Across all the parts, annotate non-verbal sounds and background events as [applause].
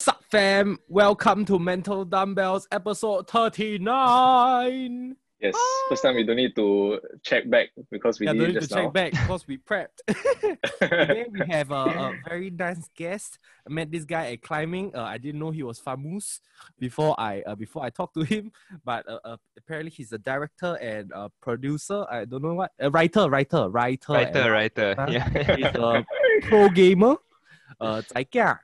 Sup fam, welcome to Mental Dumbbells episode 39. Yes, first time we don't need to check back because we Yeah, did no it need to just check back because we prepped. [laughs] Today we have a, a [laughs] very nice guest. I met this guy at climbing. Uh, I didn't know he was famous before I uh, before I talked to him, but uh, uh, apparently he's a director and a producer. I don't know what a writer, writer, writer, Writer, and- writer. Huh? Yeah. He's a [laughs] pro gamer. Uh, 在家.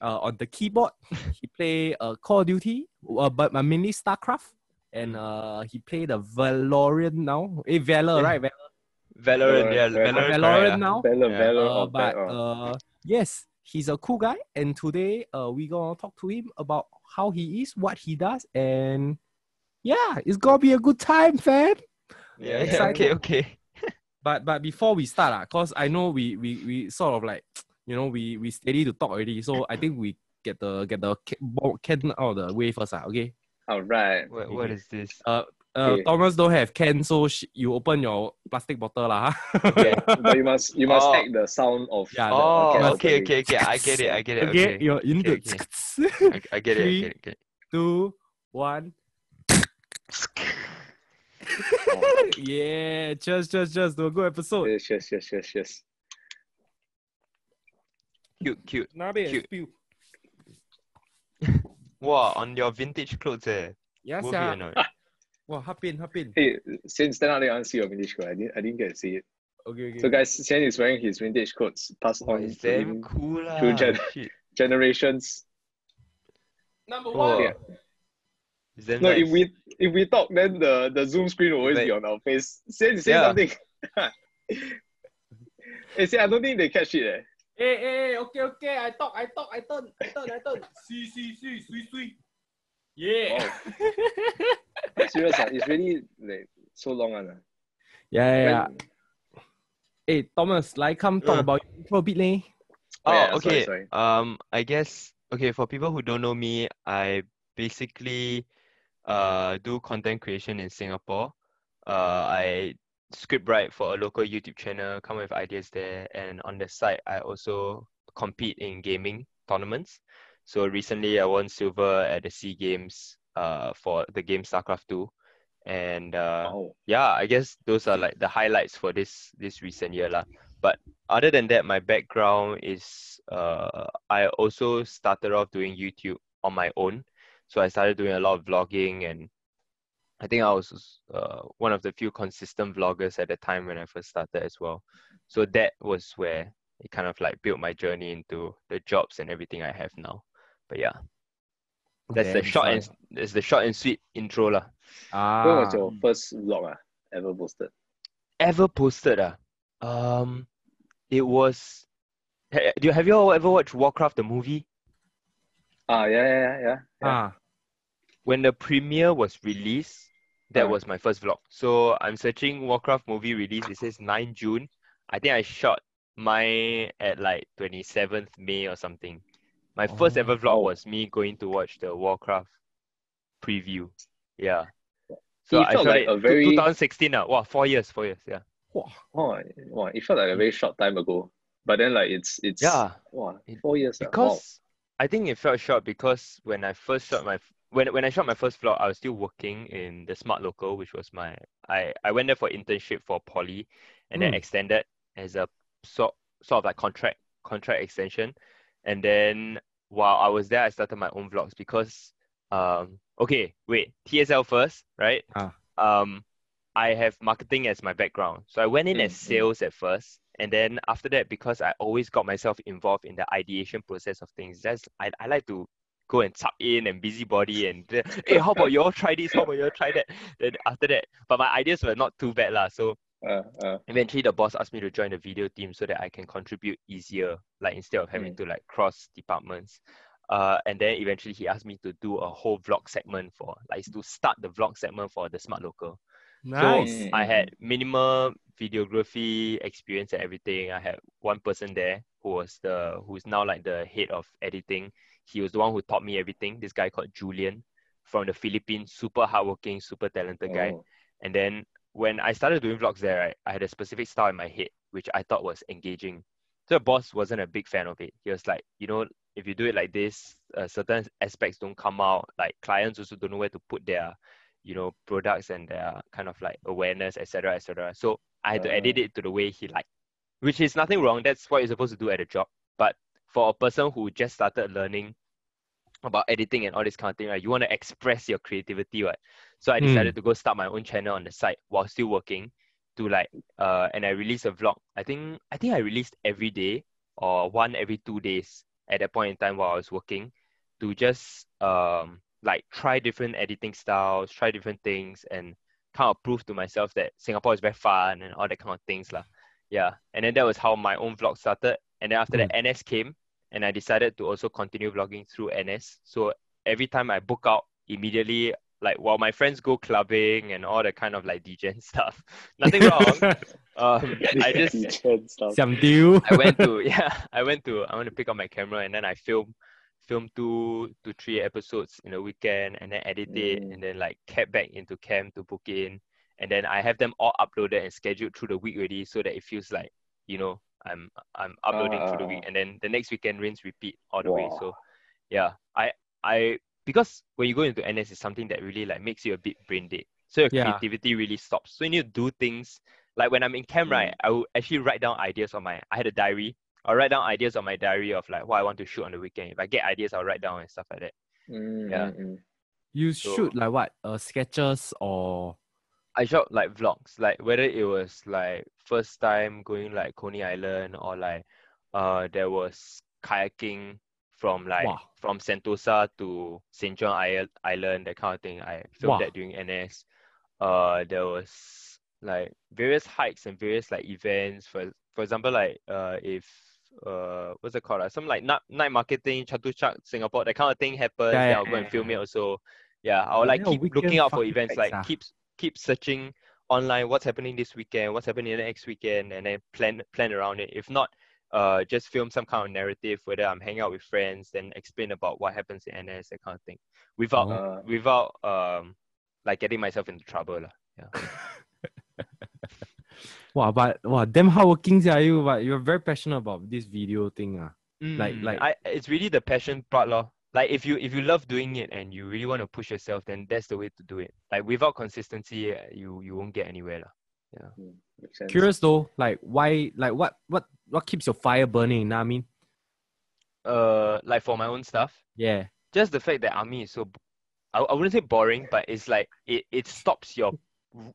Uh, on the keyboard, [laughs] he play uh, Call of Duty, uh, but uh, mainly StarCraft, and uh, he play the Valorant now. Eh, Valor, Yeah. right? Valor, Valorant, yeah. Valorant, Valorant, Valorant now. Valor, Yeah. Valor, Uh, but oh. uh, yes, he's a cool guy, and today uh, we gonna talk to him about how he is, what he does, and yeah, it's gonna be a good time, fam. Yeah, yeah, Excited. okay, okay. But but before we start, uh, cause I know we we we sort of like you know we we steady to talk already, so I think we get the get the ca- ball- can out of the way first, uh, okay? All right. What, what is this? Uh, Okay. Thomas don't have can, so sh- you open your plastic bottle, lah. huh? [laughs] Okay, but you must you must Oh. act the sound of Yeah, the Oh, can okay, okay, okay. I get it, I get it. okay, Okay, you, you need okay, to. [laughs] I, I get it, I Three. get it, get it. two, one. [laughs] yeah, just, just, just do a good episode. Yes, yes, yes, yes, yes. Cute, cute. Nabe Cute. spill. [laughs] Wow, on your vintage clothes, eh? Yeah, Worth it or sia. not? [laughs] Wow, hop in, hop in. Hey, since then I didn't see your vintage coat. I didn't I didn't get to see it. Okay, okay. So guys, Sian is wearing his vintage coats passed Oh, on it's to damn him cool, lah. through gen- Shit. [laughs] generations. number Wow. one. Yeah. It's damn No, nice. if we if we talk, then the, the Zoom screen will always Like- be on our face. Sian, say Yeah. something. hey, Sian, I don't think they catch it. Eh. Hey, hey, hey, okay, okay. I talk, I talk, I turn, I turn, I turn. See, see, see, sweet, sweet. Yeah. [laughs] Serious, ah, it's really like so long. ah. yeah, yeah, yeah. When- Hey, Thomas, like, come talk Uh. about your intro a bit, leh. Oh, Oh, yeah, sorry, okay. sorry. Um, I guess okay for people who don't know me, I basically uh do content creation in Singapore. Uh, I script write for a local YouTube channel, come up with ideas there, and on the side, I also compete in gaming tournaments. So recently, I won silver at the Sea Games uh for the game StarCraft 2, and uh Oh. yeah, I guess those are like the highlights for this this recent year lah. But other than that, my background is uh I also started off doing YouTube on my own. So I started doing a lot of vlogging and I think I was uh, one of the few consistent vloggers at the time when I first started as well. So that was where it kind of like built my journey into the jobs and everything I have now. But yeah, that's the Damn, short son. and that's the short and sweet intro lah. Ah. When was your first vlog ah, ever posted? ever posted ah um it was do you have you all ever watched warcraft the movie Ah, yeah, yeah, yeah, yeah. yeah. Ah. When the premiere was released that was my first vlog so i'm searching warcraft movie release it says 9 june i think i shot mine at like 27th may or something my first ever vlog Oh. was me going to watch the warcraft preview yeah so It i felt shot like it a very- 2016 ah. wow four years four years yeah Wow. Oh, wow, it felt like a very short time ago. But then like it's it's yeah wow, four years. ah, wow. because I think it felt short because when I first shot my when when I shot my first vlog, I was still working in the Smart Local, which was my I I went there for internship for Poly, and then Mm. extended as a sort sort of like contract contract extension, and then while I was there, I started my own vlogs because um okay wait TSL first right Ah. um I have marketing as my background, so I went in Mm, as mm. sales at first, and then after that, because I always got myself involved in the ideation process of things, that's I, I like to go and tap in and busybody and [laughs] hey, how about you all try this? How about you all try that? Then after that, but my ideas were not too bad lah. So Uh, uh, eventually the boss asked me to join the video team so that I can contribute easier, like instead of having to like cross departments. Uh, and then eventually he asked me to do a whole vlog segment for like to start the vlog segment for the smart local. Nice. Mm, I mm, had minimal videography experience and everything. I had one person there who was the who's now like the head of editing. He was the one who taught me everything. This guy called Julian from the Philippines, super hardworking, super talented guy. oh, And then when I started doing vlogs there, right, I had a specific style in my head, which I thought was engaging. So the boss wasn't a big fan of it. He was like, you know, if you do it like this, uh, certain aspects don't come out. Like clients also don't know where to put their, you know, products and their kind of like awareness, etc., etc. So I had to edit it to the way he liked, which is nothing wrong. That's what you're supposed to do at a job. But for a person who just started learning about editing and all this kind of thing, right? You want to express your creativity, right? So I Hmm. decided to go start my own channel on the side while still working to like uh and I released a vlog. I think I think I released every day or one every two days at that point in time while I was working to just um like try different editing styles, try different things and kind of prove to myself that Singapore is very fun and all that kind of things. lah. Yeah. And then that was how my own vlog started. And then after that NS came and I decided to also continue vlogging through NS. So every time I book out immediately, like while my friends go clubbing and all the kind of like DJ [laughs] stuff, nothing wrong. [laughs] um, I just Teacher stuff. 想丢 I went to [laughs] yeah, I went to I went to pick up my camera and then I film film two to three episodes in a weekend and then edit it Mm. and then like cap back into cam to book in and then I have them all uploaded and scheduled through the week already so that it feels like you know I'm I'm uploading through the week Ah. and then the next weekend rinse repeat all the way so yeah I I because when you go into NS it's something that really like makes you a bit brain dead so your Yeah. creativity really stops so you need to do things like when I'm in camp, right, I will actually write down ideas on my I had a diary. I'll write down ideas on my diary of like what I want to shoot on the weekend. If I get ideas, I'll write down and stuff like that. Mm, Yeah. mm, mm. You So- shoot like what? Uh, sketches or I shot like vlogs, like whether it was like first time going like Coney Island or like uh there was kayaking from like Wow. from Sentosa to St. John Isle- Island, that kind of thing. I filmed Wow. that during NS. Uh there was like various hikes and various like events. For for example, like uh if uh what's it called? Uh, some like night, night marketing, Chatuchak, Singapore, that kind of thing happens, Yeah, yeah, I'll go and film it also. Yeah, I'll like keep looking out for events, like ah. keep keep searching online what's happening this weekend, what's happening next weekend, and then plan plan around it. If not, uh, just film some kind of narrative, whether I'm hanging out with friends, then explain about what happens in NS, that kind of thing, without Oh. Uh, without um like getting myself into trouble. Yeah. [laughs] wow, but wow, damn hardworking are you, but you're very passionate about this video thing. Ah. Like- Mm, like- I it's really the passion part, lor. Like if you if you love doing it and you really want to push yourself, then that's the way to do it. Like without consistency, uh, you you won't get anywhere, lah. mm, makes sense. Curious though, like why like what what what keeps your fire burning, you know what I mean? Uh, like for my own stuff. Yeah. just the fact that army is so I, I wouldn't say boring but it's like it, it stops your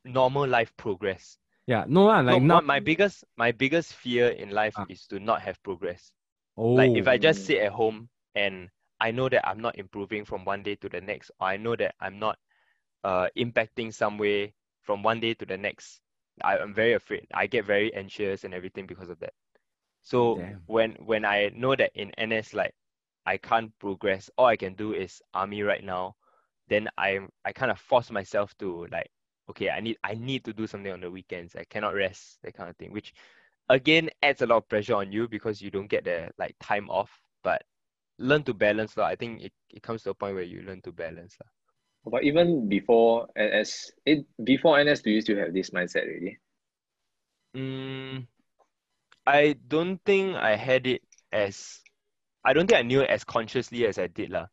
normal life progress Yeah. No, lah, like my, not my biggest my biggest fear in life Ah. is to not have progress oh, like if i just Mm. sit at home and i know that i'm not improving from one day to the next or i know that i'm not uh impacting some way from one day to the next I, i'm very afraid i get very anxious and everything because of that so Damn. when when i know that in ns like i can't progress all i can do is army right now then i i kind of force myself to like okay i need i need to do something on the weekends i cannot rest that kind of thing which again adds a lot of pressure on you because you don't get the like time off but learn to balance lah. i think it, it comes to a point where you learn to balance lah. But even before NS, it before NS, do you still have this mindset already? Mm, I don't think I had it as I don't think I knew it as consciously as I did lah.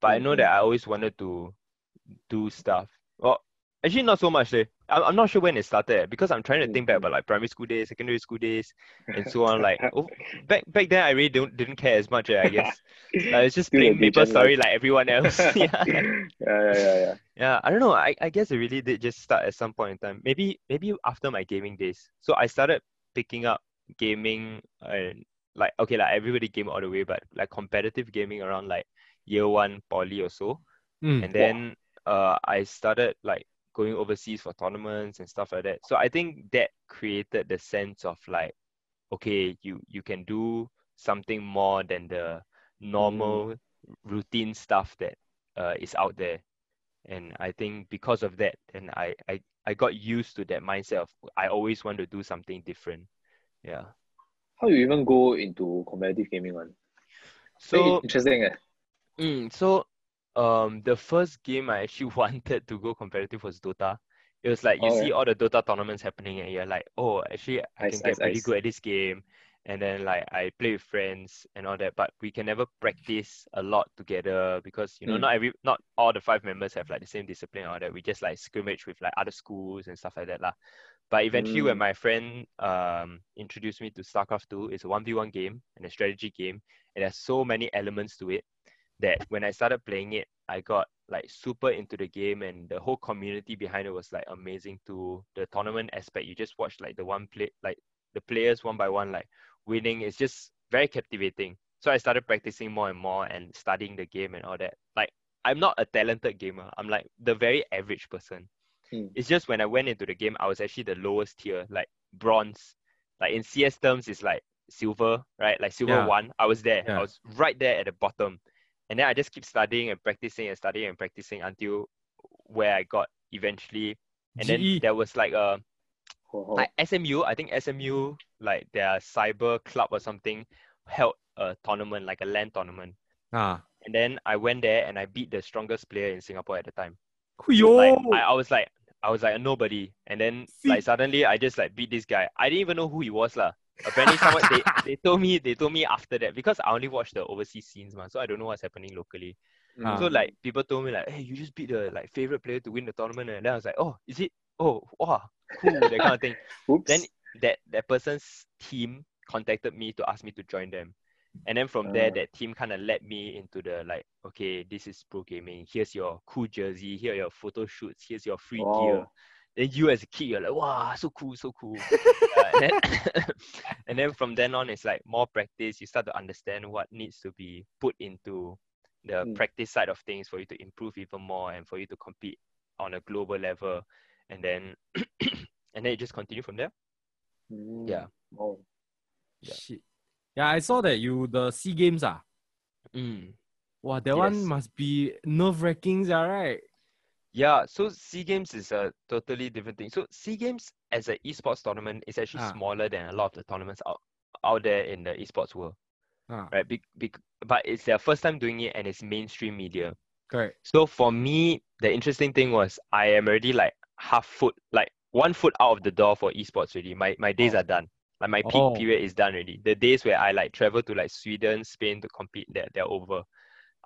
But I know Mhm. that I always wanted to do stuff. Well, actually not so much. Eh. I'm, I'm not sure when it started eh, because I'm trying to think back about like primary school days, secondary school days, and so on. Like oh, back back then, I really don't didn't care as much. Eh, I guess [laughs] I was just playing a Maple Story like everyone else. [laughs] yeah. [laughs] yeah, yeah, yeah, yeah. Yeah, I don't know. I, I guess it really did just start at some point in time. Maybe maybe after my gaming days. So I started picking up gaming and like okay, like everybody game all the way, but like competitive gaming around like year one poly or so. Mm. And then uh I started like going overseas for tournaments and stuff like that. So I think that created the sense of like, okay, you you can do something more than the normal routine stuff that uh, is out there. And I think because of that, then I, I, I got used to that mindset of I always want to do something different. Yeah. How you even go into competitive gaming one? So interesting. Eh? Mm, so um the first game I actually [laughs] wanted to go competitive was Dota. It was like you Oh, see yeah. all the Dota tournaments happening and you're like, oh actually I Nice, can get pretty nice. good at this game. and then like I play with friends and all that, but we can never practice a lot together because you know Mm. not every not all the five members have like the same discipline and all that. We just like scrimmage with like other schools and stuff like that lah. But eventually, when Mm. my friend um introduced me to StarCraft 2, it's a 1v1 game and a strategy game. It has so many elements to it that when I started playing it, I got like super into the game and the whole community behind it was like amazing too. The tournament aspect, you just watch like the one play like the players one by one like winning is just very captivating. So I started practicing more and more and studying the game and all that. Like I'm not a talented gamer. I'm like the very average person. Hmm. It's just when I went into the game, I was actually the lowest tier, like bronze. Like in CS terms, it's like silver, right? Like silver Yeah. one. I was there. Yeah. I was right there at the bottom. And then I just keep studying and practicing and studying and practicing until where I got eventually. And then there was like a Ho, ho. like SMU, I think SMU, like their cyber club or something, held a tournament, like a LAN tournament. Ah. And then I went there and I beat the strongest player in Singapore at the time. Yo. Like I, I was like I was like a nobody. And then like suddenly I just like beat this guy. I didn't even know who he was lah. Apparently someone they, they told me they told me after that because I only watch the overseas scenes man, so I don't know what's happening locally. Ah. So like people told me like, hey, you just beat the like favorite player to win the tournament, and then I was like, oh, is it? Oh, wow, cool, that kind of thing. [laughs] Oops. Then that that person's team contacted me to ask me to join them, and then from there Ah. that team kind of led me into the like, okay, this is pro gaming. Here's your cool jersey. Here are your photo shoots. Here's your free gear. Wow. Then you as a kid, you're like, wow, so cool, so cool. Yeah, and, then, [laughs] [laughs] and then from then on, it's like more practice. You start to understand what needs to be put into the Mm. practice side of things for you to improve even more and for you to compete on a global level. And then [clears throat] and then it just continue from there. Mm. Yeah. Wow. Yeah. Shit. Yeah, I saw that you the Sea Games ah. Mm. Wow, that one must be nerve wracking, right? Yeah, so SEA Games is a totally different thing. So SEA Games as an esports tournament is actually Ah. smaller than a lot of the tournaments out, out there in the esports world, Ah, right? Be, be, but it's their first time doing it and it's mainstream media. correct. So for me, the interesting thing was I am already like half foot, like one foot out of the door for esports already. My my days Oh. are done. Like my peak Oh. period is done already. The days where I like travel to like Sweden, Spain to compete, they're, they're over.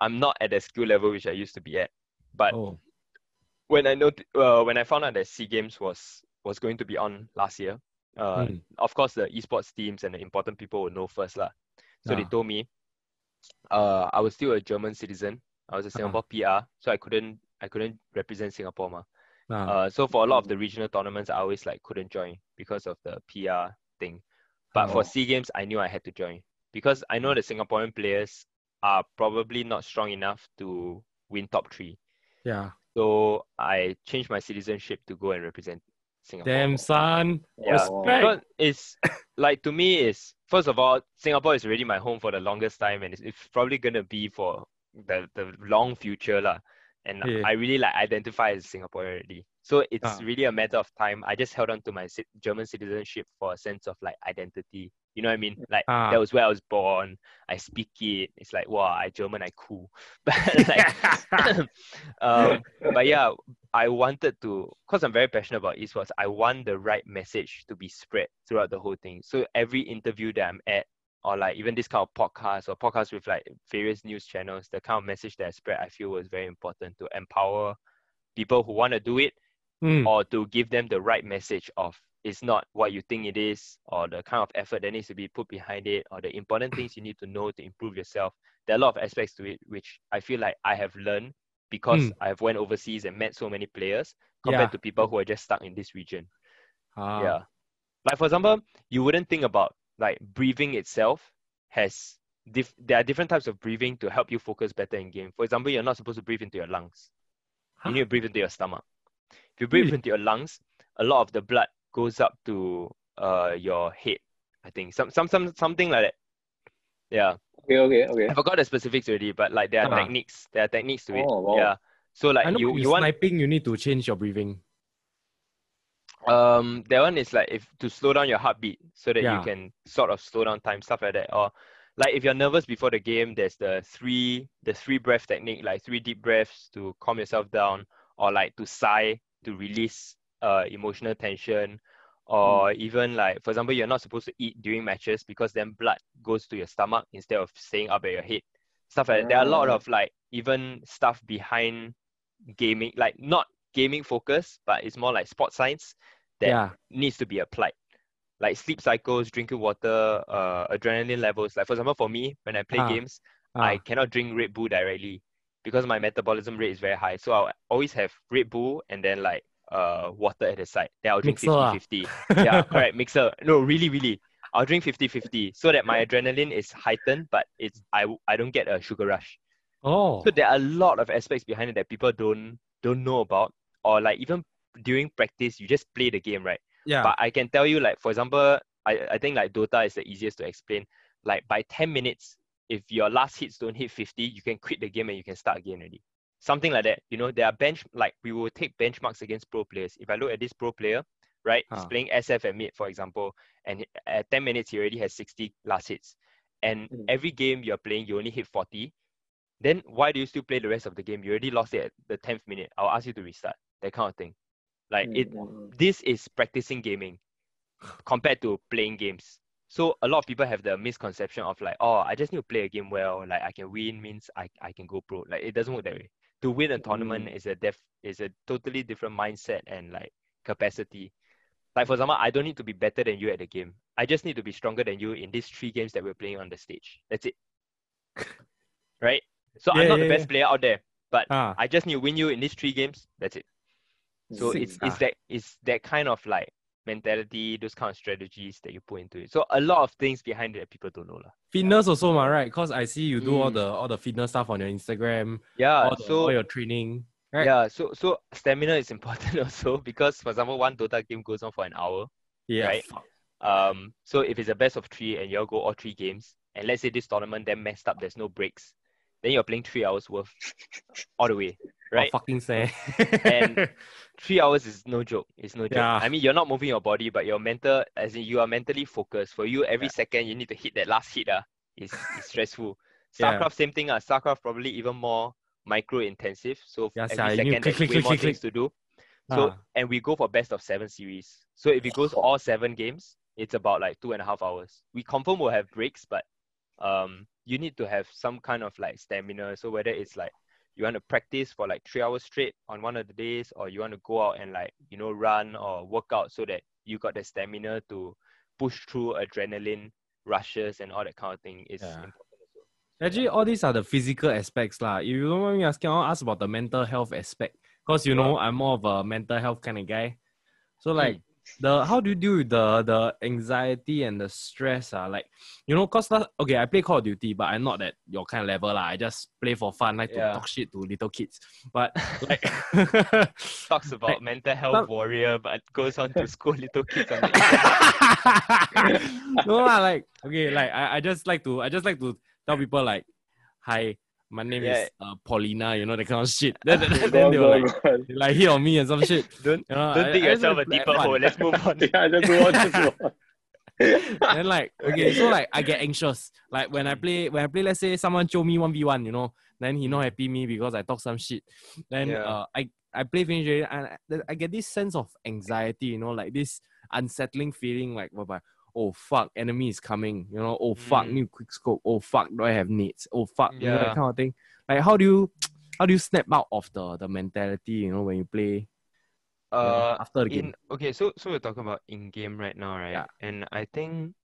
I'm not at the skill level which I used to be at. But Oh, when I know, uh, when I found out that Sea Games was was going to be on last year, uh, Mm. of course the esports teams and the important people will know first lah. So they Ah. told me, uh, I was still a German citizen. I was a Singapore PR, so I couldn't I couldn't represent Singapore ma. ah, Uh, so for a lot of the regional tournaments, I always like couldn't join because of the PR thing. But Oh. for Sea Games, I knew I had to join because I know the Singaporean players are probably not strong enough to win top three. yeah. So I changed my citizenship to go and represent Singapore. Damn son. Yeah, Respect. because it's like to me is first of all, Singapore is already my home for the longest time, and it's, it's probably gonna be for the the long future lah. And Yeah. I really like identify as Singaporean already. So it's Ah. really a matter of time. I just held on to my German citizenship for a sense of like identity. You know what I mean? Like Ah. that was where I was born. I speak it. It's like wow, I German, I cool. [laughs] But like [laughs] [coughs] um, but yeah, I wanted to, because I'm very passionate about esports, I want the right message to be spread throughout the whole thing. So every interview that I'm at, or like even this kind of podcast or podcast with like various news channels, the kind of message that I spread, I feel was very important to empower people who want to do it Mm, or to give them the right message of it's not what you think it is or the kind of effort that needs to be put behind it or the important things you need to know to improve yourself there are a lot of aspects to it which i feel like i have learned because Mm. i have went overseas and met so many players compared Yeah. to people who are just stuck in this region ah, yeah like for example you wouldn't think about like breathing itself has diff- there are different types of breathing to help you focus better in game for example you're not supposed to breathe into your lungs Huh? you need to breathe into your stomach. If you breathe Really? into your lungs, a lot of the blood goes up to uh your head. I think some some some something like that. Yeah, Okay, okay, okay. I forgot the specifics already, but like there are Ah. techniques. There are techniques to it. Oh, wow. Yeah. So like you you want sniping, you need to change your breathing. um that one is like if to slow down your heartbeat so that Yeah. you can sort of slow down time stuff like that or like if you're nervous before the game there's the three the three breath technique like three deep breaths to calm yourself down or like to sigh to release uh emotional tension or even like for example you're not supposed to eat during matches because then blood goes to your stomach instead of staying up at your head. Stuff like that. There are a lot Ah. of like even stuff behind gaming like not gaming focus but it's more like sports science that yeah. needs to be applied. Like sleep cycles drinking water uh adrenaline levels. Like for example for me when i play Ah. games Ah, I cannot drink Red Bull directly because my metabolism rate is very high. So I'll always have Red Bull and then like uh water at the side. Then I'll drink Mixer ah. 50 50. Yeah, [laughs] correct. Mixer. No, really, really. I'll drink 50 50 so that my adrenaline is heightened, but it's I, I don't get a sugar rush. oh. So there are a lot of aspects behind it that people don't don't know about. Or like even during practice, you just play the game, right? yeah. But I can tell you, like, for example, I, I think like Dota is the easiest to explain. Like by 10 minutes, if your last hits don't hit 50, you can quit the game and you can start again already. Something like that. You know, there are bench like we will take benchmarks against pro players. If I look at this pro player, right, he's Ah. playing SF at mid, for example, and at 10 minutes he already has 60 last hits. And Mm. every game you're playing, you only hit 40. Then why do you still play the rest of the game? You already lost it at the 10th minute. I'll ask you to restart. That kind of thing. Like it Mm, mm, this is practicing gaming compared to playing games. So a lot of people have the misconception of like, oh, I just need to play a game well, like I can win means I, I can go pro. Like it doesn't work that way. To win a tournament is a def is a totally different mindset and like capacity. Like for example, I don't need to be better than you at the game. I just need to be stronger than you in these three games that we're playing on the stage. That's it. [laughs] right? So I'm not yeah, the best yeah. player out there, but Ah. I just need to win you in these three games. That's it. So it's it's ah. that it's that kind of like mentality, those kind of strategies that you put into it. So a lot of things behind it that people don't know lah. Fitness also, ma, right? Because I see you do all Mm. the all the fitness stuff on your Instagram, Yeah. all, the, so all your training. right? yeah, so so stamina is [laughs] important also because for example, one Dota game goes on for an hour. Yeah. right? Um, so if it's a best of three and you all go all three games, and let's say this tournament then messed up, there's no breaks, then you're playing three hours worth all the way, [laughs] right? Oh, fucking sad. And- [laughs] three hours is no joke. It's no joke. Yeah. I mean, you're not moving your body, but your mental, as in you are mentally focused. For you, every Yeah. second you need to hit that last hit. Uh, is is [laughs] stressful. Yeah. StarCraft, same thing. Uh, StarCraft probably even more micro intensive. So Yeah, every second there's click, way click, more click, things to do. So Ah. and we go for best of seven series. So if it goes all seven games, it's about like two and a half hours. We confirm we'll have breaks, but um you need to have some kind of like stamina. So whether it's like you want to practice for like three hours straight on one of the days, or you want to go out and like you know run or work out so that you got the stamina to push through adrenaline rushes and all that kind of thing is Yeah. important also. Actually, all these are the physical aspects, lah. If you don't mind me asking, I'll ask about the mental health aspect. Because you know, I'm more of a mental health kind of guy. So like the how do you deal with the the anxiety and the stress? Uh, like, you know, cause last, okay, I play Call of Duty, but I'm not at your kind of level. lah. I just play for fun, like Yeah. to talk shit to little kids. But [laughs] like [laughs] Talks about mental health some- warrior, but goes on to [laughs] school little kids on the no lah, like okay, like I, I just like to I just like to tell people like, hi, my name Yeah. is uh, Paulina, you know, that kind of shit. [laughs] Then, then, then they were like, they like hit on me and some shit. [laughs] Don't You know, don't I- dig I yourself a deeper hole. Let's move on. [laughs] yeah, just go on, just go on. and like okay, so like I get anxious. Like when I play when I play, let's say someone show me one v one, you know, then he not happy me because I talk some shit. Then Yeah. uh, I I play finish and I, I get this sense of anxiety, you know, like this unsettling feeling, like whereby oh fuck, enemy is coming, you know, oh fuck, Mm. new quick scope, oh fuck, do I have needs, oh fuck, you know, that kind of thing. Like how do you [tsk] how do you snap out of the the mentality, you know, when you play you know, Uh, after the game? in okay, so so we're talking about in game right now, right? Yeah. And I think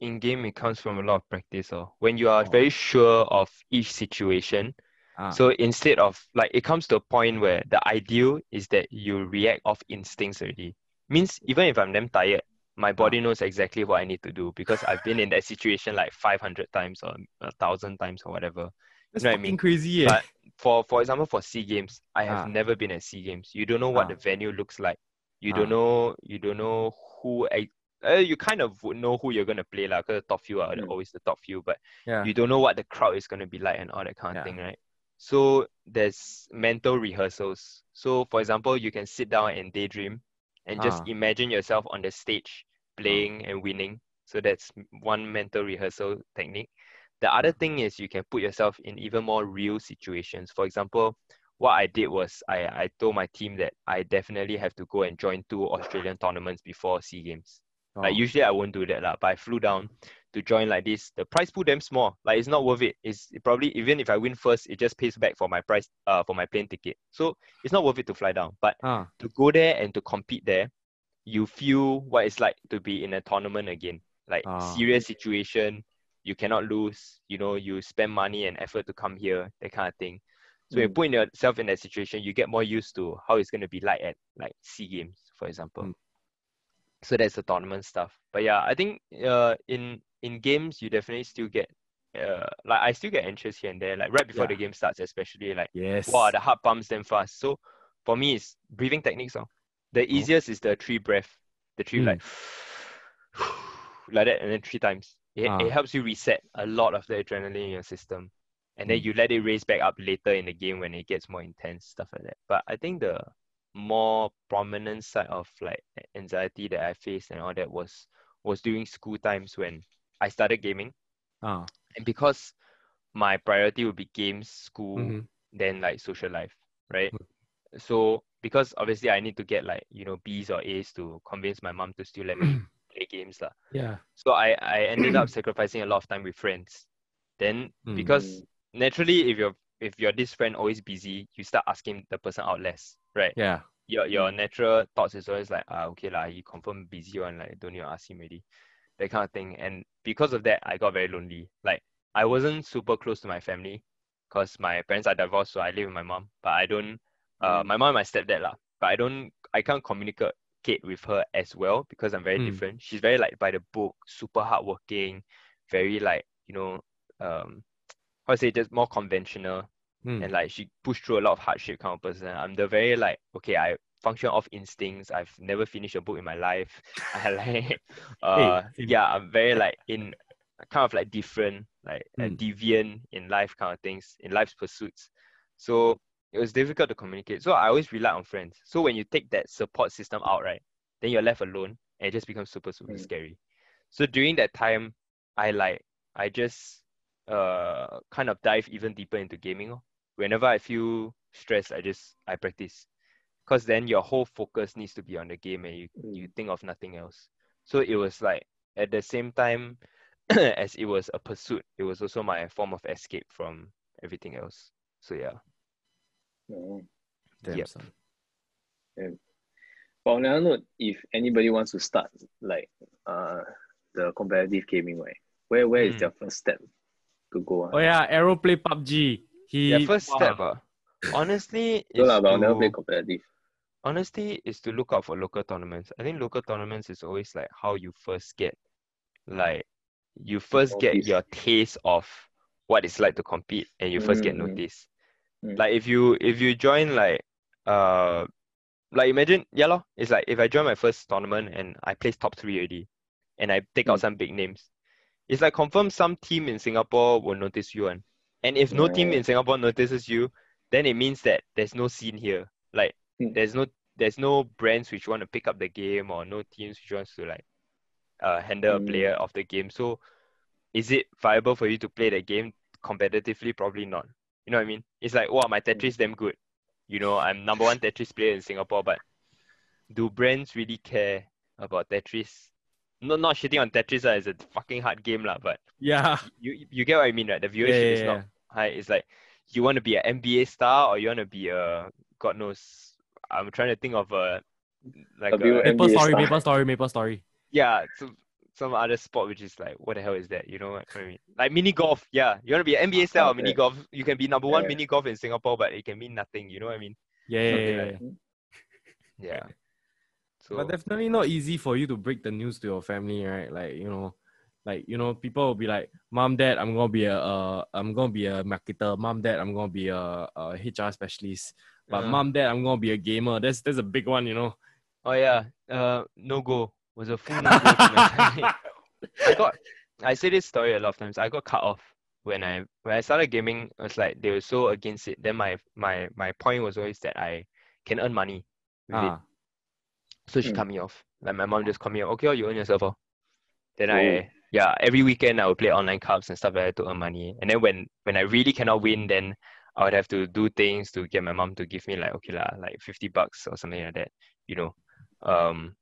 in game it comes from a lot of practice. Or when you are Oh. very sure of each situation. Ah. So instead of like it comes to a point where the ideal is that you react off instincts already. Means even if I'm damn tired, my body knows exactly what I need to do because I've been in that situation like 500 times or a thousand times or whatever. That's know what I mean? crazy, yeah. But for for example, for Sea Games, I have Ah. never been at Sea Games. You don't know what Ah. the venue looks like. You Ah. don't know. You don't know who. Uh, you kind of know who you're gonna play lah. Cause the top few are Mm. always the top few, but yeah. you don't know what the crowd is gonna be like and all that kind of Yeah. thing, right? So there's mental rehearsals. So for example, you can sit down and daydream, and just Ah. imagine yourself on the stage playing and winning. So that's one mental rehearsal technique. The other thing is you can put yourself in even more real situations. For example, what I did was I, I told my team that I definitely have to go and join two Australian tournaments before SEA Games. Like Oh. usually I won't do that lah, but I flew down to join like this. The prize pool damn small. Like it's not worth it. It's it probably even if I win first, it just pays back for my price uh for my plane ticket. So it's not worth it to fly down. But Ah, to go there and to compete there, you feel what it's like to be in a tournament again. Like Ah. serious situation, you cannot lose. You know, you spend money and effort to come here, that kind of thing. So you Mm. put yourself in that situation, you get more used to how it's gonna be like at like Sea Games, for example. Mm. So that's the tournament stuff. But yeah, I think uh in in games you definitely still get uh like I still get anxious here and there, like right before the game starts, especially like yes. wow, the heart pumps them fast. So for me, it's breathing techniques. Oh. The easiest is the three breath, the three Mm. like [sighs] like that, and then three times. It, Ah. it helps you reset a lot of the adrenaline in your system, and then Mm. you let it raise back up later in the game when it gets more intense, stuff like that. But I think the more prominent side of like anxiety that I faced and all that was was during school times when I started gaming, Ah. and because my priority would be games, school, mhm. than like social life, right? So because obviously I need to get like you know B's or A's to convince my mom to still let me [clears throat] play games lah. Yeah. So I I ended up sacrificing a lot of time with friends. Then Mm. because naturally if you're if you're this friend always busy, you start asking the person out less, right? Yeah. Your your natural thoughts is always like ah okay lah, he confirm busy one like don't need to ask him already, that kind of thing. And because of that, I got very lonely. Like I wasn't super close to my family, cause my parents are divorced, so I live with my mom. But I don't uh, Mm. my mom and my stepdad lah. But I don't, I can't communicate with her as well because I'm very Mm. different. She's very like by the book, super hardworking, very like you know, um, how to say just more conventional, Mm. and like she pushed through a lot of hardship kind of person. I'm the very like okay, I function off instincts. I've never finished a book in my life. [laughs] I like, uh, same. yeah, I'm very like in kind of like different, like Mm. deviant in life kind of things, in life's pursuits. So it was difficult to communicate. So I always rely on friends. So when you take that support system out, right, then you're left alone and it just becomes super, super Mm. scary. So during that time, I like I just uh kind of dive even deeper into gaming. Whenever I feel stressed, I just I practice. Cause then your whole focus needs to be on the game and you, you Mm. think of nothing else. So it was like at the same time [clears throat] as it was a pursuit, it was also my form of escape from everything else. So yeah. Oh. Damn, Yep. son. But on another note, if anybody wants to start like uh the competitive gaming, right? Where where is Mm. their first step to go? ah? Oh yeah, Arrow play PUBG. He Yeah, first wow. step, uh, honestly, No is lah, but I'll never play competitive. honestly is to look out for local tournaments. I think local tournaments is always like how you first get, like, you first get your taste of what it's like to compete, and you first get Mm, mm. noticed. Mm. Like if you if you join like uh like imagine yeah lor, it's like if I join my first tournament and I place top three already, and I take out Mm. some big names, it's like confirm some team in Singapore will notice you one. And if no team in Singapore notices you, then it means that there's no scene here. Like Mm. there's no there's no brands which want to pick up the game or no teams which wants to like uh handle a Mm. player of the game. So is it viable for you to play the game competitively? Probably not. You know what I mean? It's like, wow, my Tetris damn good. You know, I'm number one Tetris player in Singapore, but do brands really care about Tetris? No, not shitting on Tetris, uh, it's a fucking hard game, lah, but Yeah. you you get what I mean, right? The viewership yeah, is yeah, not high. It's like you want to be an NBA star or you want to be a God knows. I'm trying to think of a like A viewer- a, Maple NBA story, star. Maple story, Maple story. yeah, some some other sport which is like what the hell is that? You know what I mean? Like mini golf. Yeah, you want to be an NBA star or mini Okay. golf. You can be number one Yeah. mini golf in Singapore, but it can mean nothing. You know what I mean? Yeah, yeah, Something yeah, like yeah. [laughs] So But definitely not easy for you to break the news to your family, right? Like you know, like you know, people will be like, "Mom, Dad, I'm gonna be a, uh, I'm gonna be a marketer. Mom, Dad, I'm gonna be a, a HR specialist. But uh, Mom, Dad, I'm gonna be a gamer. That's that's a big one, you know. Oh yeah. Uh, no go was a full no go to my family. I got I say this story a lot of times. I got cut off when I when I started gaming. It was like they were so against it. Then my my my point was always that I can earn money with it. Ah, So she Mm. cut me off. Like my mom just called me, okay, oh, you earn yourself. Oh. Then Oh. I yeah, every weekend I would play online cups and stuff like that to earn money. And then when when I really cannot win, then I would have to do things to get my mom to give me like okay lah, like fifty bucks or something like that. You know, um,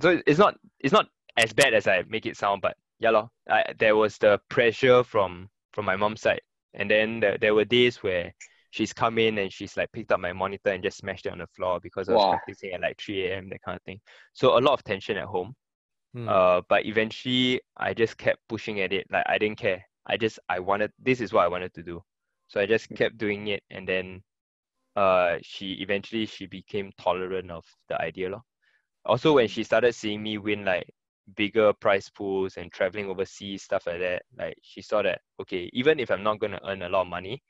so it's not it's not as bad as I make it sound, but yeah, lor, I, there was the pressure from from my mom's side, and then there, there were days where she's come in and she's like picked up my monitor and just smashed it on the floor because I was Wow. practicing at like 3 a.m. that kind of thing. So a lot of tension at home. Hmm. Uh, but eventually I just kept pushing at it. Like I didn't care. I just I wanted this is what I wanted to do. So I just kept doing it and then uh she eventually she became tolerant of the idea. lor. Also when she started seeing me win like bigger prize pools and traveling overseas, stuff like that, like she saw that okay, even if I'm not gonna earn a lot of money,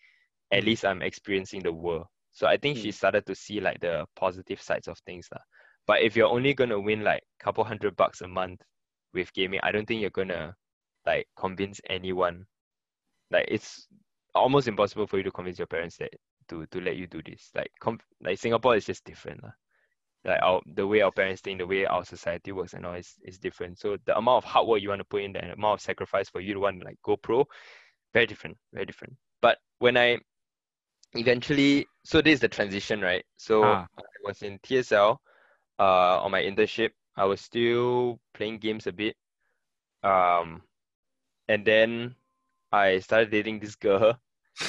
at Mm. least I'm experiencing the world. So I think she Mm. started to see like the positive sides of things. lah. But if you're only gonna win like a couple hundred bucks a month with gaming, I don't think you're gonna like convince anyone. Like it's almost impossible for you to convince your parents that to to let you do this. Like com- like Singapore is just different. lah. Like our the way our parents think, the way our society works and all is, is different. So the amount of hard work you want to put in, the amount of sacrifice for you to want to like go pro, very different, very different. But when I eventually so this is the transition, right? So Ah. I was in TSL uh on my internship. I was still playing games a bit. Um and then I started dating this girl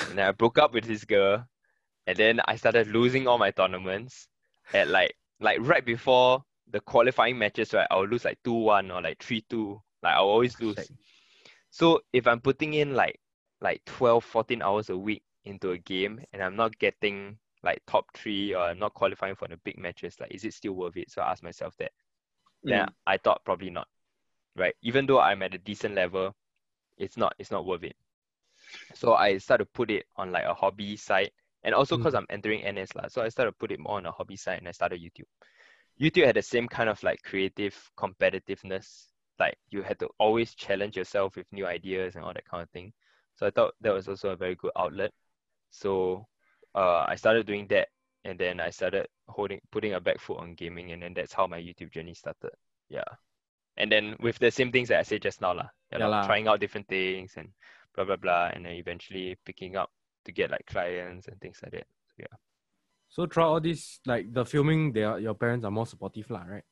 and I broke up with this girl and then I started losing all my tournaments at like like right before the qualifying matches, right? I'll lose like 2-1 or like 3-2. Like I'll always lose. So if I'm putting in like like 12, 14 hours a week into a game and I'm not getting like top three or I'm not qualifying for the big matches, like is it still worth it? So I asked myself that. Then Mm. I thought probably not. Right. Even though I'm at a decent level, it's not it's not worth it. So I started to put it on like a hobby side. And also because I'm entering NS lah. So I started to put it more on a hobby side and I started YouTube. YouTube had the same kind of like creative competitiveness. Like you had to always challenge yourself with new ideas and all that kind of thing. So I thought that was also a very good outlet. So uh, I started doing that and then I started holding putting a back foot on gaming and then that's how my YouTube journey started. Yeah. And then with the same things that I said just now, lah. Yeah, lah. trying out different things and blah blah blah and then eventually picking up to get like clients and things like that. Yeah. So throughout all this, like the filming, they are, your parents are more supportive, lah, right?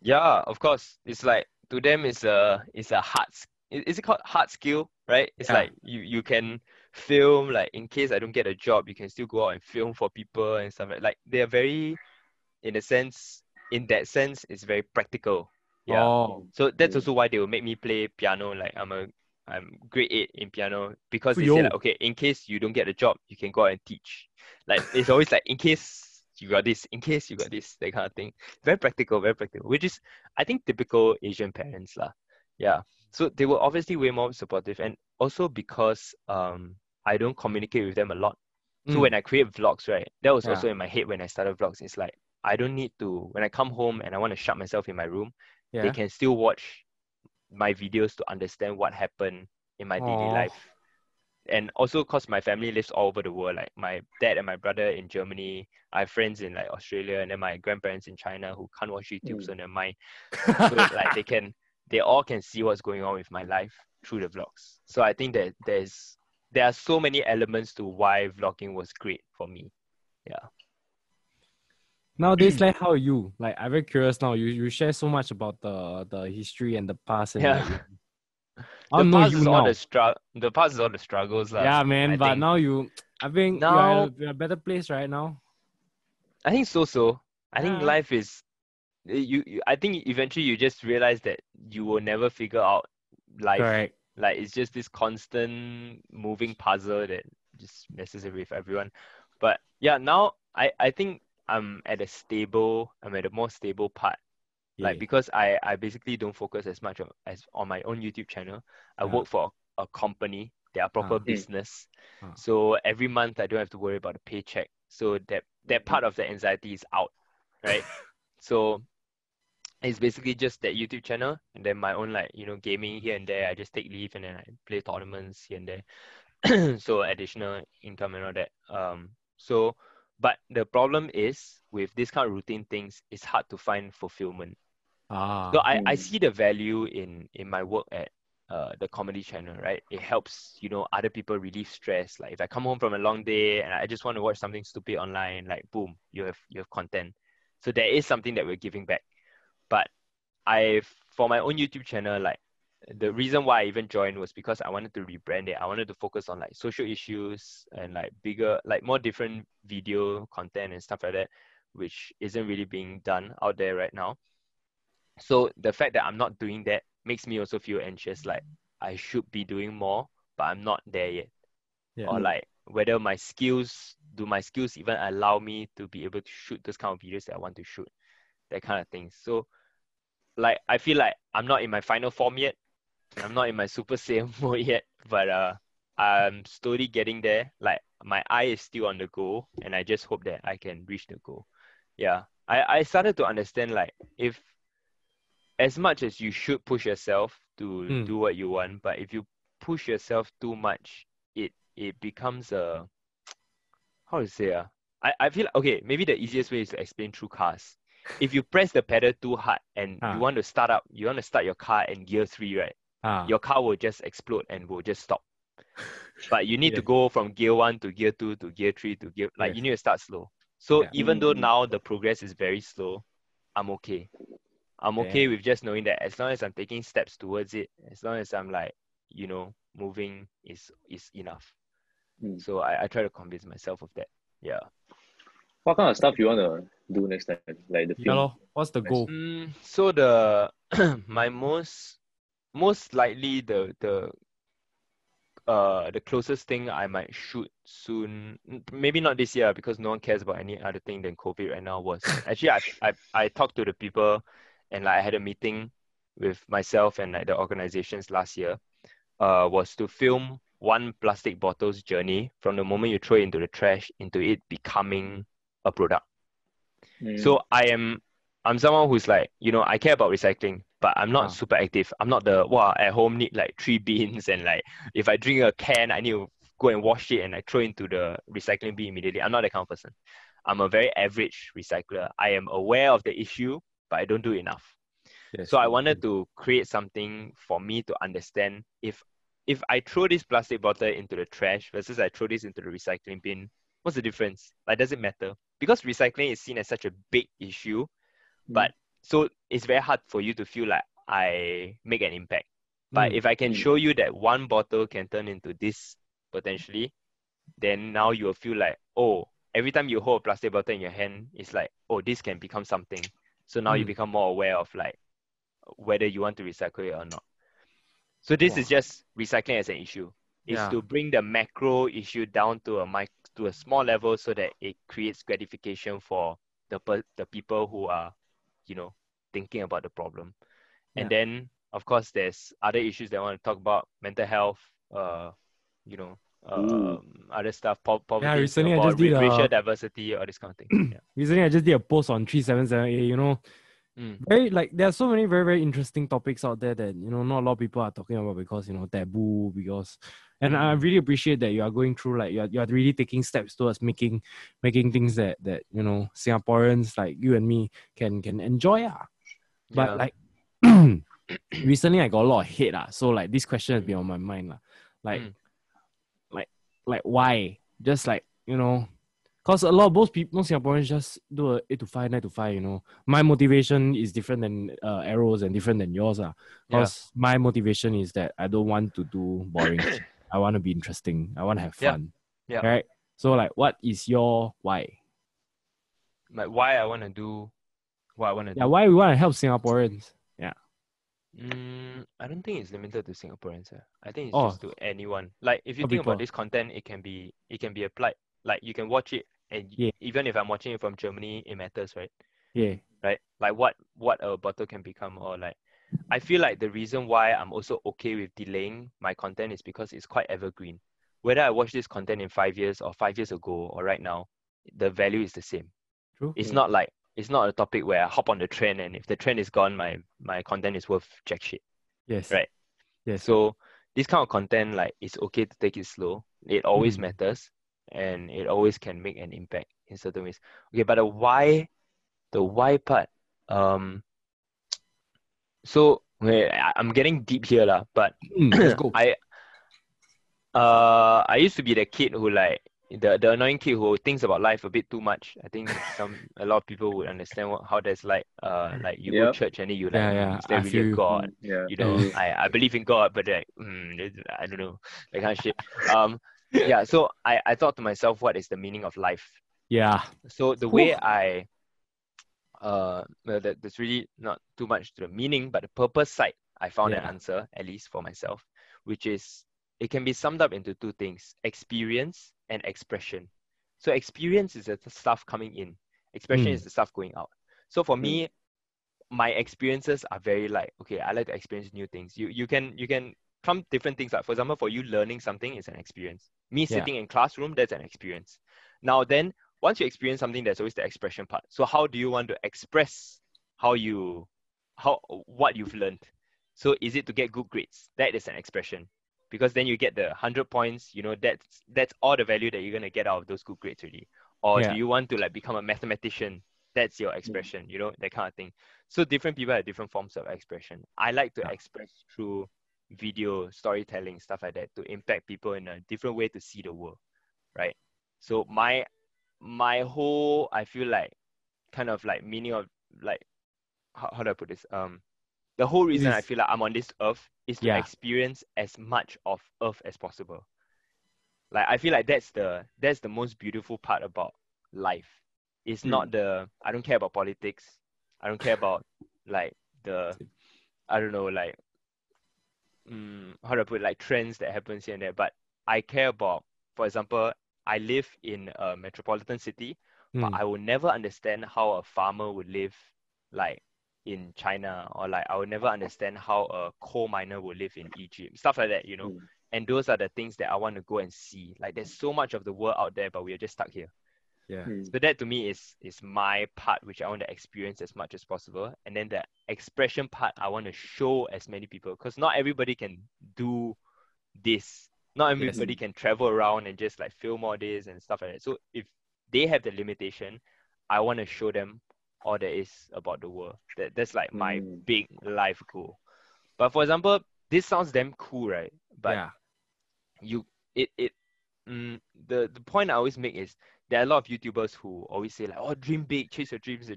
Yeah, of course. It's like to them it's a it's a hard is it called hard skill, right? It's Yeah. like you you can film like in case I don't get a job, you can still go out and film for people and stuff like like they're very in a sense in that sense it's very practical. Yeah. Oh, So that's also why they will make me play piano. Like I'm a I'm grade eight in piano because they say like okay, in case you don't get a job, you can go out and teach. Like it's always like in case you got this, in case you got this, that kind of thing. Very practical, very practical, which is I think typical Asian parents lah. Yeah. So they were obviously way more supportive and also because um I don't communicate with them a lot. So Mm. when I create vlogs, right, that was Yeah. also in my head when I started vlogs. It's like I don't need to when I come home and I want to shut myself in my room, yeah. they can still watch my videos to understand what happened in my daily life. And also because my family lives all over the world, like my dad and my brother in Germany, I have friends in like Australia, and then my grandparents in China who can't watch YouTube, Mm. so they're mine. So like they can, they all can see what's going on with my life through the vlogs. So I think that there's there are so many elements to why vlogging was great for me. Nowadays, [clears throat] like how are you? Like I'm very curious now. You you share so much about the the history and the past. And Yeah. like, [laughs] The past is all now. the stru- the past is all the struggles. lah. Yeah, man. I but think. now you, I think Now- you're, at a, a better place right now. I think so so. I think Yeah. life is eh, you, you I think eventually you just realize that you will never figure out life. Correct. Like it's just this constant moving puzzle that just messes it with everyone. But yeah, now I, I think I'm at a stable I'm at a more stable part. Like because I, I basically don't focus as much on, as on my own YouTube channel. I Yeah. work for a, a company. They are proper Ah. business. Ah. So every month I don't have to worry about a paycheck. So that that part of the anxiety is out, right? [laughs] so it's basically just that YouTube channel and then my own like you know gaming here and there. I just take leave and then I play tournaments here and there. [clears throat] so additional income and all that. Um. So, but the problem is with this kind of routine things, it's hard to find fulfillment. Ah. So I, I see the value in in my work at uh, the comedy channel, right? It helps, you know, other people relieve stress. Like if I come home from a long day and I just want to watch something stupid online, like boom, you have you have content. So there is something that we're giving back. But I for my own YouTube channel, like the reason why I even joined was because I wanted to rebrand it. I wanted to focus on like social issues and like bigger, like more different video content and stuff like that, which isn't really being done out there right now. So the fact that I'm not doing that makes me also feel anxious. Like I should be doing more, but I'm not there yet. Yeah. Or like whether my skills do my skills even allow me to be able to shoot those kind of videos that I want to shoot, that kind of thing. So like I feel like I'm not in my final form yet. I'm not in my super saiyan [laughs] mode yet, but uh I'm slowly getting there. Like my eye is still on the goal and I just hope that I can reach the goal. Yeah. I, I started to understand like if as much as you should push yourself to Mm. do what you want, but if you push yourself too much, it it becomes a [tsk] how to say uh, I, I feel okay, maybe the easiest way is to explain through cars. If you press the pedal too hard and Ah. you want to start up, you want to start your car in gear three, right? Ah, Your car will just explode and will just stop. [laughs] But you need to go from gear one to gear two to gear three to gear like you Yes. need to start slow. So Yeah. even though now the progress is very slow, I'm okay. I'm okay with just knowing that as long as I'm taking steps towards it, as long as I'm like, you know, moving is is enough. Mm. So I, I try to convince myself of that. Yeah. What kind of stuff you want to do next time? Like the yeah, film? lor. What's the goal? Mm, so the [clears throat] my most most likely the the uh the closest thing I might shoot soon, maybe not this year because no one cares about any other thing than COVID right now. Was [laughs] actually I I I talked to the people, and like I had a meeting with myself and like the organizations last year. Uh, was to film one plastic bottle's journey from the moment you throw it into the trash into it becoming a product. Mm. So I am I'm someone who's like, you know, I care about recycling, but I'm not Ah. super active. I'm not the wow at home need like three bins and like if I drink a can, I need to go and wash it and I throw it into the recycling bin immediately. I'm not that kind of person. I'm a very average recycler. I am aware of the issue, but I don't do enough. Yes. So I wanted to create something for me to understand if if I throw this plastic bottle into the trash versus I throw this into the recycling bin, what's the difference? Like does it matter? Because recycling is seen as such a big issue, Mm. but so it's very hard for you to feel like I make an impact. But Mm. if I can Mm. show you that one bottle can turn into this potentially, then now you'll feel like, oh, every time you hold a plastic bottle in your hand, it's like, oh, this can become something. So now you Mm. become more aware of like whether you want to recycle it or not. So this is just recycling as an issue. It's Yeah. to bring the macro issue down to a mic to a small level so that it creates gratification for the per- the people who are, you know, thinking about the problem. And Yeah. then of course there's other issues that I want to talk about, mental health, uh, you know, Ooh. um, other stuff, po- poverty, in recently I just did ra- a- racial diversity, or this kind of thing. Yeah. [clears throat] Recently, I just did a post on 377A, you know, Mm. very like there are so many very very interesting topics out there that you know not a lot of people are talking about because you know taboo because and I Mm. really appreciate that you are going through like you're, you're really taking steps towards making making things that that you know Singaporeans like you and me can can enjoy ah. but Yeah. like [clears throat] recently I got a lot of hate ah. so like this question has been on my mind lah. like Mm. like like why just like you know because a lot of most people, most Singaporeans just do a eight to five, nine to five. You know, my motivation is different than uh, arrows and different than yours. Ah, Yeah. because my motivation is that I don't want to do boring. I want to be interesting. I want to have fun. Yeah. Right. So like, what is your why? Like why I want to do what I want to Yeah, do. why we want to help Singaporeans? Yeah. Mm, I don't think it's limited to Singaporeans. eh. I think it's Oh. just to anyone. Like if you Oh, think people. about this content, it can be it can be applied. Like you can watch it, and Yeah. even if I'm watching it from Germany, it matters, right? Yeah. Right? Like what what a bottle can become, or like I feel like the reason why I'm also okay with delaying my content is because it's quite evergreen. Whether I watch this content in five years or five years ago or right now, the value is the same. True. It's not like it's not a topic where I hop on the trend and if the trend is gone, my my content is worth jack shit. Yes. Right. Yes. So this kind of content, like it's okay to take it slow. It always Mm. matters, and it always can make an impact in certain ways. Okay, but the why, the why part. Um. So I- I'm getting deep here, lah. But Mm, [clears throat] let's go. I uh I used to be the kid who like the the annoying kid who thinks about life a bit too much. I think some a lot of people would understand what, how that's like. Uh, like you go Yep. church and then you like, Yeah, "Mm, yeah, is there I really you." God? Yeah. You know, Mm. I, I believe in God, but like, mm, I don't know, that kind of shit. Um, yeah. So I I thought to myself, what is the meaning of life? Yeah. So the way I, uh, that, there's really not too much to the meaning, but the purpose side, I found an answer, at least for myself, which is it can be summed up into two things experience and expression. So, experience is the stuff coming in, expression Mm. is the stuff going out. So, for me, my experiences are very like, okay, I like to experience new things. You, you can, you can from different things. Like, for example, for you, learning something is an experience. Me Yeah. sitting in classroom, that's an experience. Now, then, once you experience something, there's always the expression part. So how do you want to express how you how what you've learned? So is it to get good grades? That is an expression. Because then you get the hundred points, you know, that's that's all the value that you're gonna get out of those good grades really. Or Yeah. do you want to like become a mathematician? That's your expression, you know, that kind of thing. So different people have different forms of expression. I like to express through video, storytelling, stuff like that, to impact people in a different way to see the world. Right. So my my whole I feel like kind of like meaning of like how, how do I put this? Um the whole reason I feel like I'm on this earth is to Yeah. experience as much of earth as possible. Like I feel like that's the that's the most beautiful part about life. It's Hmm. not the I don't care about politics. I don't care about [laughs] like the I don't know like mm, how do I put it, like trends that happens here and there. But I care about, for example, I live in a metropolitan city, but Mm. I will never understand how a farmer would live like in China or like I will never understand how a coal miner would live in Egypt. Stuff like that, you know. Mm. And those are the things that I want to go and see. Like there's so much of the world out there, but we are just stuck here. Yeah. Mm. So that to me is is my part which I want to experience as much as possible. And then the expression part I want to show as many people because not everybody can do this. Not Yes. everybody can travel around and just like film all this and stuff like that. So if they have the limitation, I want to show them all there is about the world. That that's like my Mm. big life goal. But for example, this sounds damn cool, right? But yeah. you it it mm, the the point I always make is there are a lot of YouTubers who always say like, oh, dream big, chase your dreams,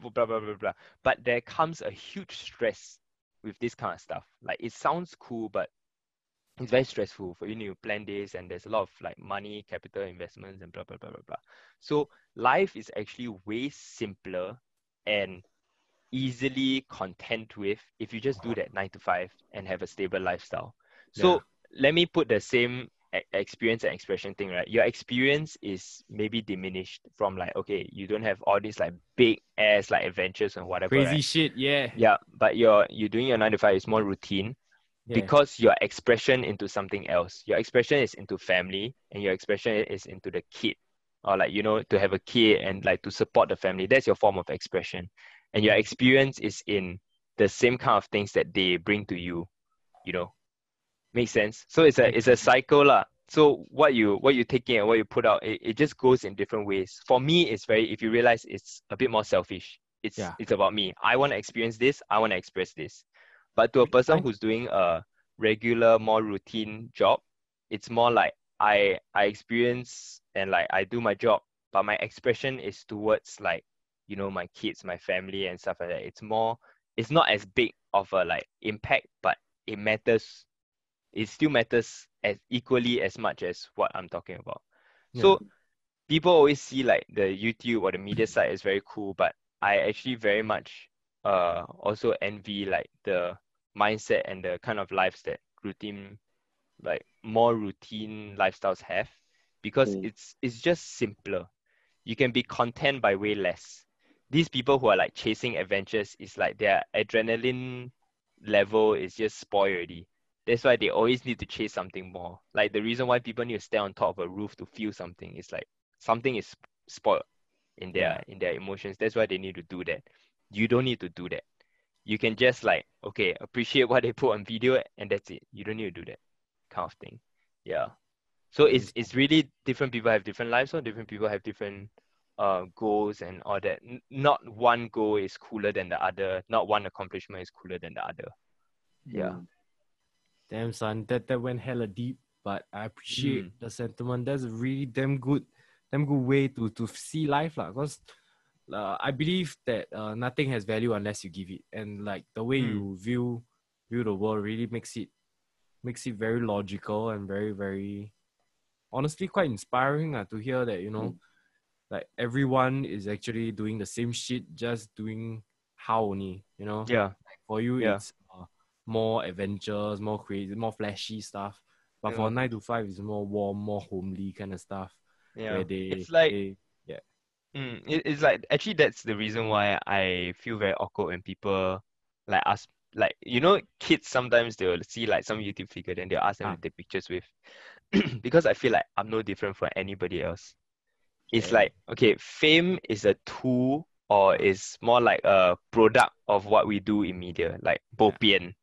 blah blah blah blah. But there comes a huge stress with this kind of stuff. Like it sounds cool, but it's very stressful for you need to plan this, and there's a lot of like money, capital investments, and blah blah blah blah blah. So life is actually way simpler and easily content with if you just do that nine to five and have a stable lifestyle. So Yeah. let me put the same experience and expression thing, right? Your experience is maybe diminished from like, okay, you don't have all these like big ass like adventures and whatever. Crazy right? shit. Yeah. Yeah, but you're you're doing your nine to five is more routine Yeah. because your expression into something else. Your expression is into family and your expression is into the kid. Or like, you know, to have a kid and like to support the family. That's your form of expression. And your experience is in the same kind of things that they bring to you, you know. Makes sense. So it's a it's a cycle lah. So what you what you take in and what you put out, it, it just goes in different ways. For me, it's very if you realize it's a bit more selfish. It's Yeah. it's about me. I want to experience this, I want to express this. But to a person who's doing a regular, more routine job, it's more like I I experience and like I do my job, but my expression is towards like, you know, my kids, my family and stuff like that. It's more it's not as big of a like impact, but it matters. It still matters as equally as much as what I'm talking about. So people always see like the YouTube or the media side is very cool, but I actually very much uh also envy like the mindset and the kind of lives that routine like more routine lifestyles have because Mm. it's it's just simpler. You can be content by way less. These people who are like chasing adventures is like their adrenaline level is just spoiled already. That's why they always need to chase something more. Like the reason why people need to stay on top of a roof to feel something is like something is spoiled in their in their emotions. That's why they need to do that. You don't need to do that. You can just like okay, appreciate what they put on video and that's it. You don't need to do that kind of thing. Yeah. So it's it's really different people have different lives, so different people have different uh goals and all that. N- not one goal is cooler than the other. Not one accomplishment is cooler than the other. Yeah. Mm. Damn son, that that went hella deep, but I appreciate Mm. the sentiment. That's a really damn good, damn good way to to see life, lah. Cause uh, I believe that uh, nothing has value unless you give it, and like the way Mm. you view view the world really makes it makes it very logical and very very honestly quite inspiring uh, to hear that you know like everyone is actually doing the same shit, just doing how only you know Yeah. for you Yeah. it's uh, more adventures more crazy more flashy stuff but Yeah. for nine to five it's more warm more homely kind of stuff Yeah. where they It's like they- Mm, it, it's like actually that's the reason why I feel very awkward when people like ask like you know kids sometimes they'll see like some YouTube figure then they'll ask them Ah. to take pictures with [clears throat] because I feel like I'm no different from anybody else. It's Yeah. like okay, fame is a tool or is more like a product of what we do in media, like bopian.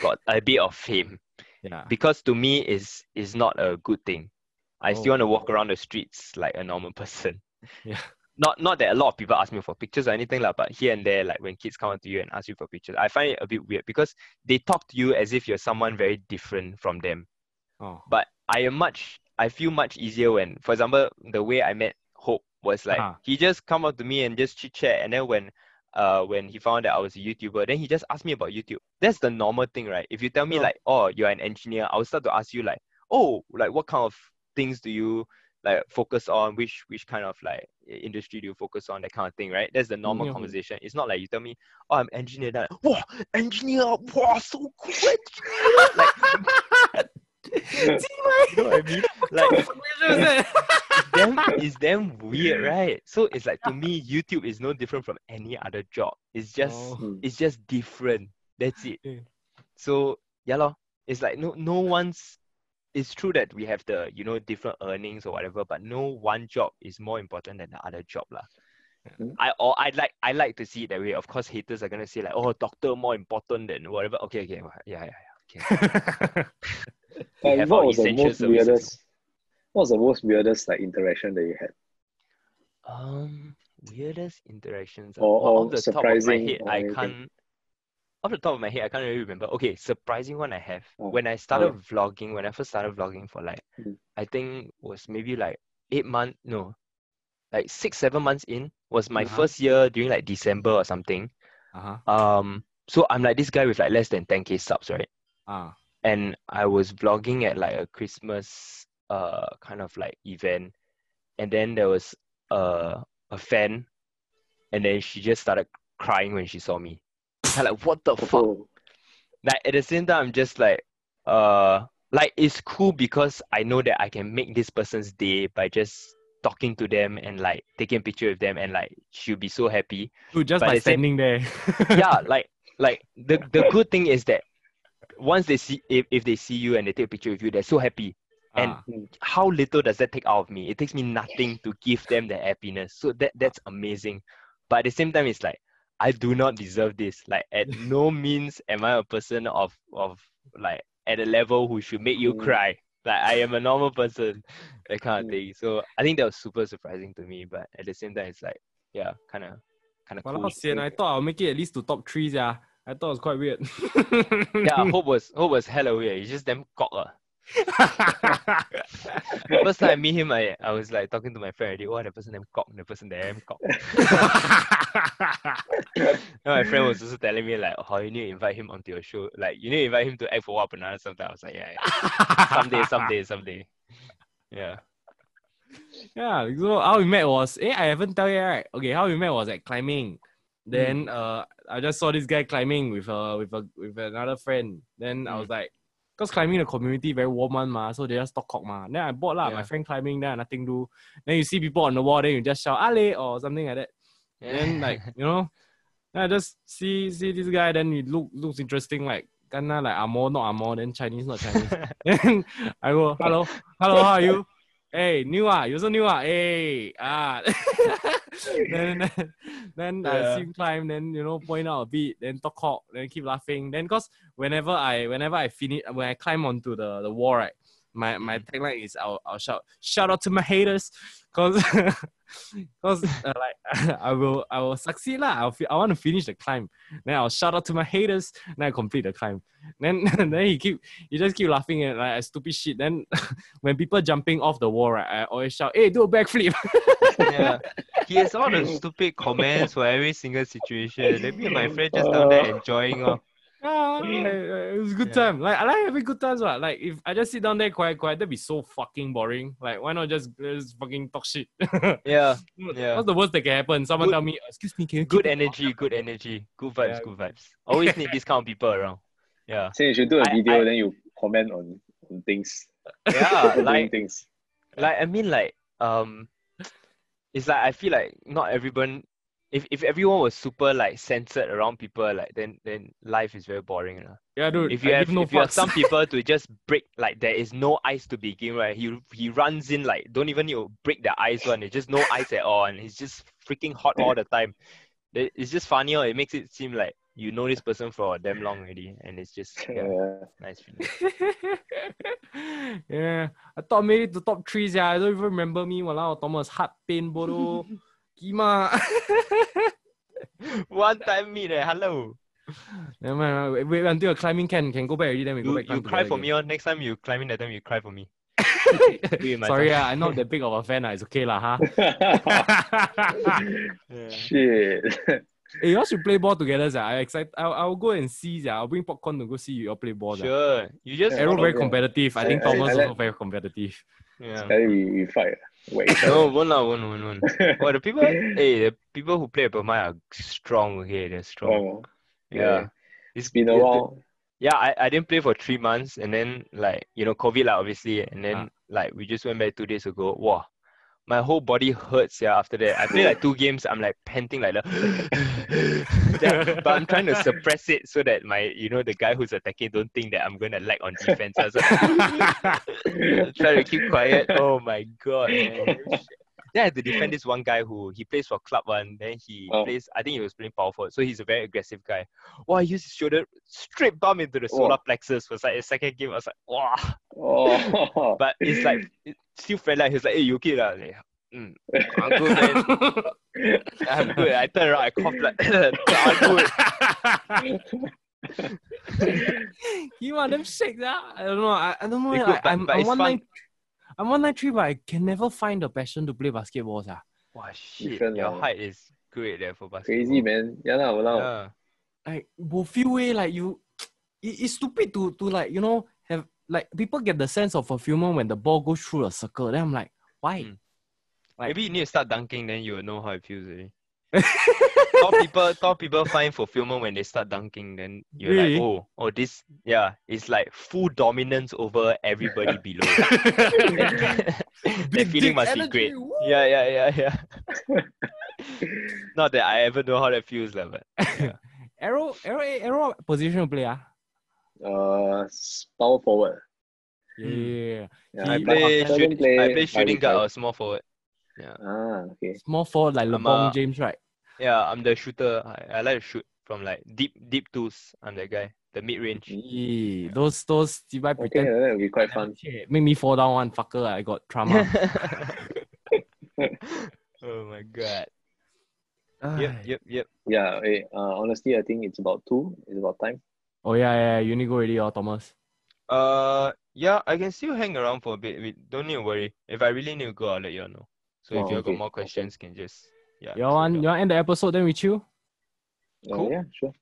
Got a bit of fame yeah because to me is is not a good thing. I still Oh. want to walk around the streets like a normal [laughs] person yeah not not that a lot of people ask me for pictures or anything like, but here and there, like when kids come up to you and ask you for pictures, I find it a bit weird because they talk to you as if you're someone very different from them. oh But I am much, I feel much easier when, for example, the way I met Hope was like Uh-huh. he just come up to me and just chit chat, and then when uh when he found that I was a YouTuber, then he just asked me about YouTube. That's the normal thing, right? If you tell me Yeah. like, oh, you're an engineer, I'll start to ask you like, oh, like what kind of things do you like focus on? Which which kind of like industry do you focus on? That kind of thing, right? That's the normal Yeah. conversation. It's not like you tell me, oh, I'm engineer. Then, wow, engineer, wow, so cool. [laughs] engineer." like, you know what I mean? [laughs] Like, it's damn, it's damn weird, right? So it's like to me, YouTube is no different from any other job. It's just Oh. Mm. it's just different. That's it. So yeah, lor. It's like no no one's it's true that we have the you know different earnings or whatever, but no one job is more important than the other job. lah. Mhm. I or I like I like to see it that way. Of course, haters are gonna say like, oh, doctor more important than whatever. Okay, okay, yeah, yeah, yeah. [laughs] We Like, what was the most services. weirdest? What was the most weirdest like interaction that you had? Um, weirdest interactions. ah. Or- or off the top of my surprising head, or I can't. Off the top of my head, I can't really remember. Okay, surprising one I have. Oh, When I started vlogging, when I first started vlogging for like, Mm. I think was maybe like eight months, no, like six, seven months in was my Uh-huh. first year during like December or something. uh-huh Um, so I'm like this guy with like less than 10k subs, right? ah and I was vlogging at like a Christmas uh kind of like event, and then there was a a fan, and then she just started crying when she saw me. I'm like, what the fuck? Oh, Like at the same time, I'm just like, uh, like it's cool because I know that I can make this person's day by just talking to them and like taking a picture with them, and like she'll be so happy Dude, just But by the same- standing there [laughs] yeah, like like the the good thing is that once they see if, if they see you and they take a picture with you, they're so happy. Ah. and- How little does that take out of me? It takes me nothing to give them the happiness. So that that's amazing. But at the same time, it's like I do not deserve this. Like at [laughs] no means am I a person of of like at a level who should make you Mm. cry. Like I am a normal person, that kind of Mm. thing. So I think that was super surprising to me. But at the same time, it's like yeah, kind of kind of Walao, cool. sian, I thought I'll make it at least to top three, yeah. I thought it was quite weird. [laughs] Yeah, hope was hope was hella weird. He's just damn cock. ah. [laughs] First time I meet him, I, I was like talking to my friend already. Oh, the person damn cock, the person damn cock. My friend was also telling me like, oh, you need to invite him onto your show. Like, you need to invite him to act for what banana Sometimes I was like, yeah, yeah. someday, [laughs] someday, someday. Yeah. Yeah, so how we met was eh, I haven't tell you right. Okay, how we met was at climbing. Then uh I just saw this guy climbing with uh with a with another friend. Then I Mm. was like, cause climbing the community very warm one ma, so they just talk cock ma. Then I bought lah, my friend climbing, then I nothing do. Then you see people on the wall, then you just shout Allez or something like that. And then like, you know, I just see see this guy, then he look looks interesting, like kinda like Amo, not Amo, then Chinese, not Chinese. [laughs] then I go, hello, hello, how are you? Hey, new ah, you also new ah, hey, ah. then [laughs] then, then I Yeah. see him climb, then you know point out a bit, then talk cock, then keep laughing. Then cause whenever I whenever I finish when I climb onto the, the wall, right, My my Mm. tagline is I'll, I'll shout shout out to my haters, cause [laughs] cause uh, like [laughs] I will I will succeed lah. I'll fi- I want to finish the climb. Then I'll shout out to my haters. Then I complete the climb. Then [laughs] then he keep he just keep laughing at like stupid shit. Then when people jumping off the wall, right, I always shout, "Hey, do a backflip!" yeah. He has all the stupid comments for every single situation. And my friend just down there enjoying. Oh. Ah, [laughs] like, uh, it was a good Yeah. time. Like I like having good times. What? Like if I just sit down there quiet, quiet, that'd be so fucking boring. Like why not just, just fucking talk shit? [laughs] Yeah. Yeah. What's the worst that can happen? Someone Good- tell me, excuse me, can you Good energy, good energy. Good vibes, Yeah. good vibes. Always need this kind of people around. Yeah. [laughs] So you should do a I- video, I- then you comment on, on things. Yeah. like things. like I mean like um it's like I feel like not everyone if, if everyone was super like censored around people like then then life is very boring. lah. Yeah, dude. If you I have give no if you have some [laughs] people to just break like there is no ice to begin right, he he runs in like don't even need to break the ice one. It's just no ice at all, and he's just freaking hot all the time. It's just funny. Or it makes it seem like you know this person for damn long already, and it's just yeah, Yeah. nice feeling. [laughs] yeah, I thought I made it to top three. Yeah, I don't even remember me. Walao, Thomas heart pain, bodo. [laughs] Kima. [laughs] One time meet, eh, hello. Never mind, wait, wait until the climbing can can go back already. Then we go You, back. you climb cry for together me on next time you climbing that time you cry for me. [laughs] again. Me my Sorry, son. ah, I'm not that big of a fan. ah. It's okay, lah, huh? [laughs] Yeah. Shit. hey, you all should play ball together. Sia. I excited. I'll, I'll go and see. Sia. I'll bring popcorn to go see you all play ball. sia. Sure. You just Arrow Yeah, very competitive. I I- think I- Thomas I also very competitive. yeah. Sekali we, we fight. Wait. [laughs] No, won't lah, won't, won't, won't. [laughs] Well, the people, hey, the people who play at Burma are strong. Okay, they're strong. Oh, yeah. yeah. It's been a while. Yeah, I, I didn't play for three months, and then like you know, COVID like obviously, and then Ah. like we just went back two days ago. Wow, my whole body hurts. Yeah, after that, I play like two games. I'm like panting like that. [laughs] But I'm trying to suppress it so that my you know the guy who's attacking don't think that I'm gonna lag on defense. [laughs] I was like, [laughs] try to keep quiet. Oh my god, man. Then I had to defend this one guy who he plays for club one. Then he Oh. plays. I think he was playing power forward, so he's a very aggressive guy. Wow, he used his shoulder straight bump into the solar Wow. plexus. Was like a second game. I was like, wow. Oh. [laughs] But it's like it's still friendly. He's like, hey, you okay lah? Like, mm, I'm good, man. [laughs] I'm good. I turn around, I cough like, [laughs] I'm good. you want them shakes, that? I don't know. I, I don't know. They like, but- I'm, but I'm it's one fun. Nine, I'm one nine three, but I can never find the passion to play basketball, ah. Wow, shit. Different Your lah. height is great there for basketball. Crazy, man. Yeah, lah, walao. Yeah. Like, will feel way like you. [tsk] It, it's stupid to to like you know have like people get the sense of fulfillment when the ball goes through a circle. Then I'm like, why? Mm. Like- Maybe you need to start dunking, then you will know how it feels. Already. Tall people, tall people find fulfillment when they start dunking. Then you're Really? like, oh, oh, this, yeah, it's like full dominance over everybody below. [laughs] [laughs] that feeling dick must be great. woo! Yeah, yeah, yeah, yeah. [laughs] Not that I ever know how that feels, lah, but Arrow, arrow, arrow, what position to play, ah. Uh, power forward. Yeah. Yeah, I I play, seldom shoot, play I play shooting guard or small forward. Yeah. Ah, okay. Small forward like LeBron James, right? Yeah, I'm the shooter. I, I like to shoot from like deep, deep twos. I'm that guy. The mid range. Yeah, those those if I Okay, pretend that will be quite fun. Shit, make me fall down one fucker. I got trauma. [laughs] oh my god. [laughs] Yep, yep, yep. Yeah, wait, uh, honestly, I think it's about two. It's about time. Oh yeah, yeah, you need to go already, oh Thomas. Uh, yeah, I can still hang around for a bit. We don't need to worry. If I really need to go, I'll let you all know. So if Oh, you all okay, got more okay. questions, can just yeah. You just want you want end the episode then we chill? Uh, Cool. yeah, sure.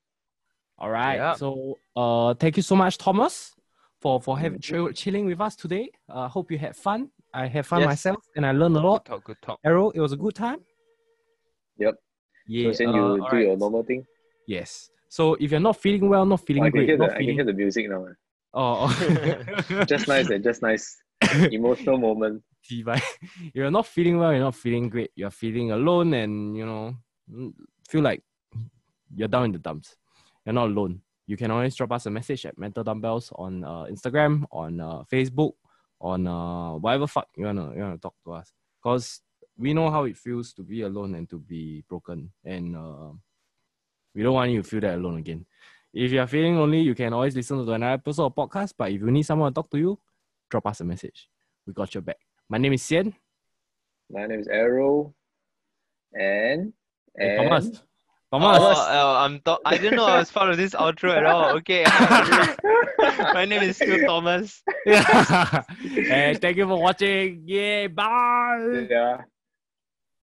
All right. Yeah. So uh thank you so much, Thomas, for for having Mhm. chill, chilling with us today. Uh hope you had fun. I had fun Yes. myself and I learned a lot. Good lot. talk, good talk. Arrow, it was a good time. Yep. Yeah. so then uh, you all do right. your normal thing. Yes. So if you're not feeling well, not feeling Oh, feeling I can great, hear the not I can hear the music now. eh. oh, oh. [laughs] Just nice, eh, just nice. [laughs] Emotional moment. By [laughs] you're not feeling well, you're not feeling great, you're feeling alone and you know feel like you're down in the dumps. You're not alone. You can always drop us a message at mental dumbbells on uh, Instagram, on uh, Facebook, on uh, whatever fuck you wanna you wanna talk to us. Cause we know how it feels to be alone and to be broken. And uh, we don't want you to feel that alone again. If you're feeling lonely, you can always listen to another episode of podcast. But if you need someone to talk to you, drop us a message. We got your back. My name is Sian. My name is Arrow. And, Hey, and Thomas. Oh, Thomas. uh, I'm th- I didn't know I was part of this outro at all. Okay. My name is still Thomas. [laughs] yeah. hey, thank you for watching. Yeah, bye. yeah.